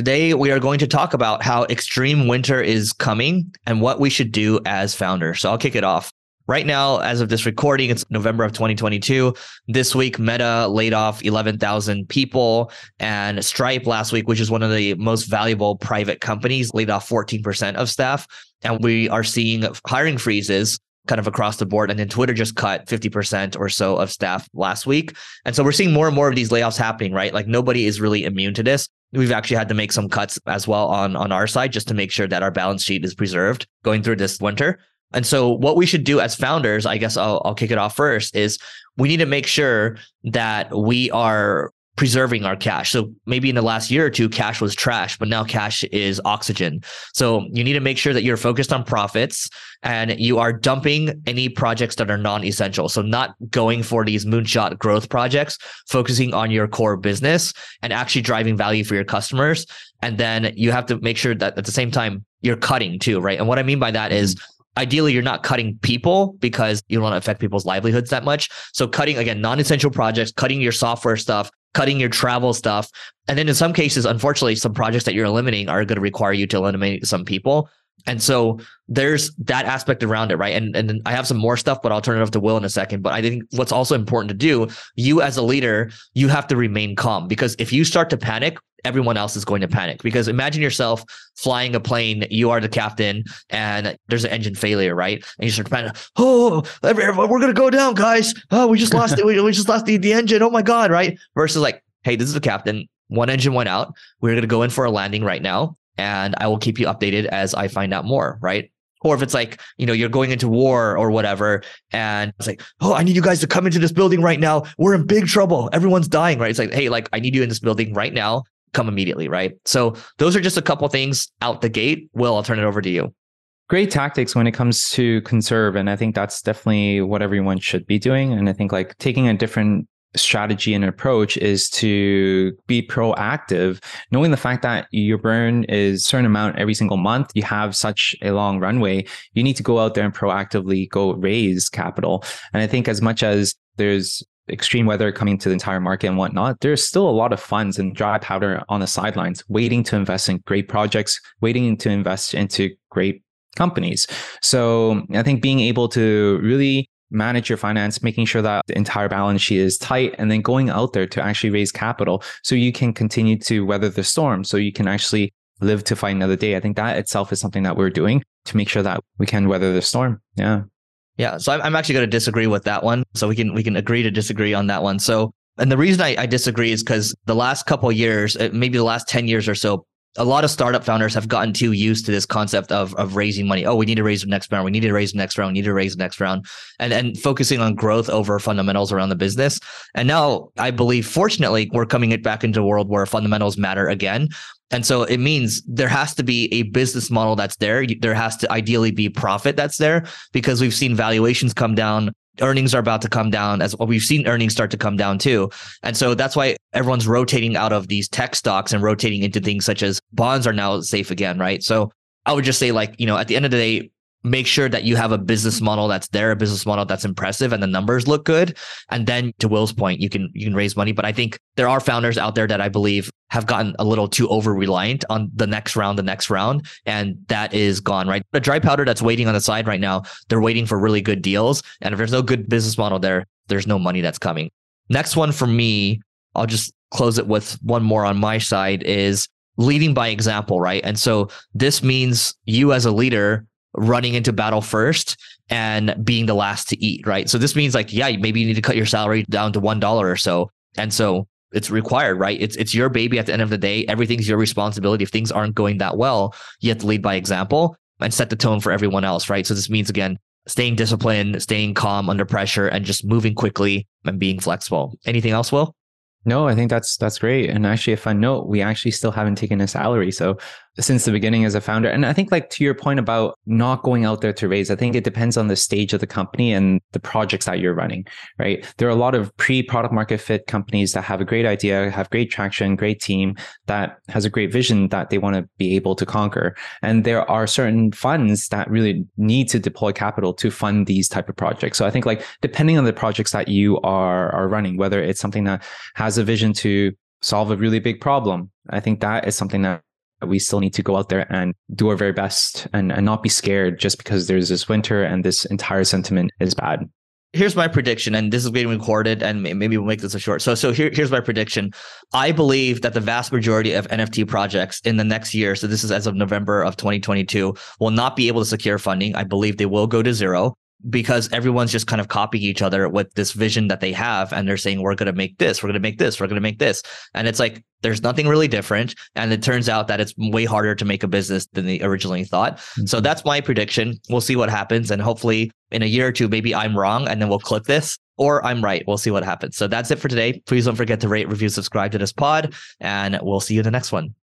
Today, we are going to talk about how extreme winter is coming and what we should do as founders. So I'll kick it off. Right now, as of this recording, it's November of 2022. This week, Meta laid off 11,000 people, and Stripe last week, which is one of the most valuable private companies, laid off 14% of staff. And we are seeing hiring freezes kind of across the board. And then Twitter just cut 50% or so of staff last week. And so we're seeing more and more of these layoffs happening, right? Like nobody is really immune to this. We've actually had to make some cuts as well on, on our side just to make sure that our balance sheet is preserved going through this winter. And so, what we should do as founders, I guess I'll, I'll kick it off first, is we need to make sure that we are preserving our cash. So maybe in the last year or two, cash was trash, but now cash is oxygen. So you need to make sure that you're focused on profits and you are dumping any projects that are non-essential. So not going for these moonshot growth projects, focusing on your core business and actually driving value for your customers. And then you have to make sure that at the same time you're cutting too, right? And what I mean by that is ideally you're not cutting people because you don't want to affect people's livelihoods that much. So cutting again non-essential projects, cutting your software stuff, cutting your travel stuff. And then in some cases, unfortunately, some projects that you're eliminating are going to require you to eliminate some people. And so there's that aspect around it, right? And and I have some more stuff, but I'll turn it over to Will in a second. But I think what's also important to do, you as a leader, you have to remain calm because if you start to panic, everyone else is going to panic. Because imagine yourself flying a plane you are the captain and there's an engine failure right? And you start to panic oh we're gonna go down guys. Oh we just lost it we, we just lost the, the engine. Oh my god right? Versus like hey this is the captain. One engine went out. We're gonna go in for a landing right now and i will keep you updated as i find out more right? Or if it's like you know you're going into war or whatever and it's like oh i need you guys to come into this building right now. We're in big trouble. Everyone's dying right? It's like hey like i need you in this building right now come immediately, right? So those are just a couple things out the gate. Will, I'll turn it over to you. Great tactics when it comes to conserve. And I think that's definitely what everyone should be doing. And I think like taking a different strategy and approach is to be proactive, knowing the fact that your burn is certain amount every single month. You have such a long runway. You need to go out there and proactively go raise capital. And I think as much as there's extreme weather coming to the entire market and whatnot, there's still a lot of funds and dry powder on the sidelines waiting to invest in great projects, waiting to invest into great companies. So I think being able to really manage your finance, making sure that the entire balance sheet is tight, and then going out there to actually raise capital so you can continue to weather the storm, so you can actually live to fight another day. I think that itself is something that we're doing to make sure that we can weather the storm. Yeah. Yeah, so I'm actually going to disagree with that one. So we can we can agree to disagree on that one. So and the reason I, I disagree is because the last couple years, uh, maybe the last ten years or so, a lot of startup founders have gotten too used to this concept of of raising money. Oh, we need to raise the next round. We need to raise the next round. We need to raise the next round, and and focusing on growth over fundamentals around the business. And now I believe, fortunately, we're coming it back into a world where fundamentals matter again. And so it means there has to be a business model that's there. There has to ideally be profit that's there because we've seen valuations come down. Earnings are about to come down as well. We've seen earnings start to come down too. And so that's why everyone's rotating out of these tech stocks and rotating into things such as bonds are now safe again, right? So I would just say, like, you know, at the end of the day, make sure that you have a business model that's there, a business model that's impressive and the numbers look good. And then to Will's point, you can you can raise money. But I think there are founders out there that I believe have gotten a little too over reliant on the next round, the next round, and that is gone, right? The dry powder that's waiting on the side right now, they're waiting for really good deals. And if there's no good business model there, there's no money that's coming. Next one for me, I'll just close it with one more on my side is leading by example, right? And so this means you as a leader running into battle first and being the last to eat, right? So this means like, yeah, maybe you need to cut your salary down to one dollar or so. And so it's required, right? It's it's your baby at the end of the day. Everything's your responsibility. If things aren't going that well, you have to lead by example and set the tone for everyone else, right? So this means again, staying disciplined, staying calm under pressure, and just moving quickly and being flexible. Anything else, Will? No, I think that's that's great. And actually, a fun note: we actually still haven't taken a salary. So since the beginning as a founder, and I think like to your point about not going out there to raise, I think it depends on the stage of the company and the projects that you're running. Right? There are a lot of pre-product market fit companies that have a great idea, have great traction, great team that has a great vision that they want to be able to conquer. And there are certain funds that really need to deploy capital to fund these type of projects. So I think like depending on the projects that you are are running, whether it's something that has a vision to solve a really big problem. I think that is something that we still need to go out there and do our very best and, and not be scared just because there's this winter and this entire sentiment is bad here's my prediction, and this is being recorded, and maybe we'll make this a short. So, so here, here's my prediction. I believe that the vast majority of NFT projects in the next year, so this is as of November of 2022, will not be able to secure funding. I believe they will go to zero because everyone's just kind of copying each other with this vision that they have and they're saying we're going to make this we're going to make this we're going to make this. And it's like there's nothing really different and it turns out that it's way harder to make a business than they originally thought. Mm-hmm. so that's my prediction. We'll see what happens and hopefully in a year or two maybe i'm wrong and then we'll clip this or i'm right. We'll see what happens. So that's it for today. Please don't forget to rate review subscribe to this pod and we'll see you in the next one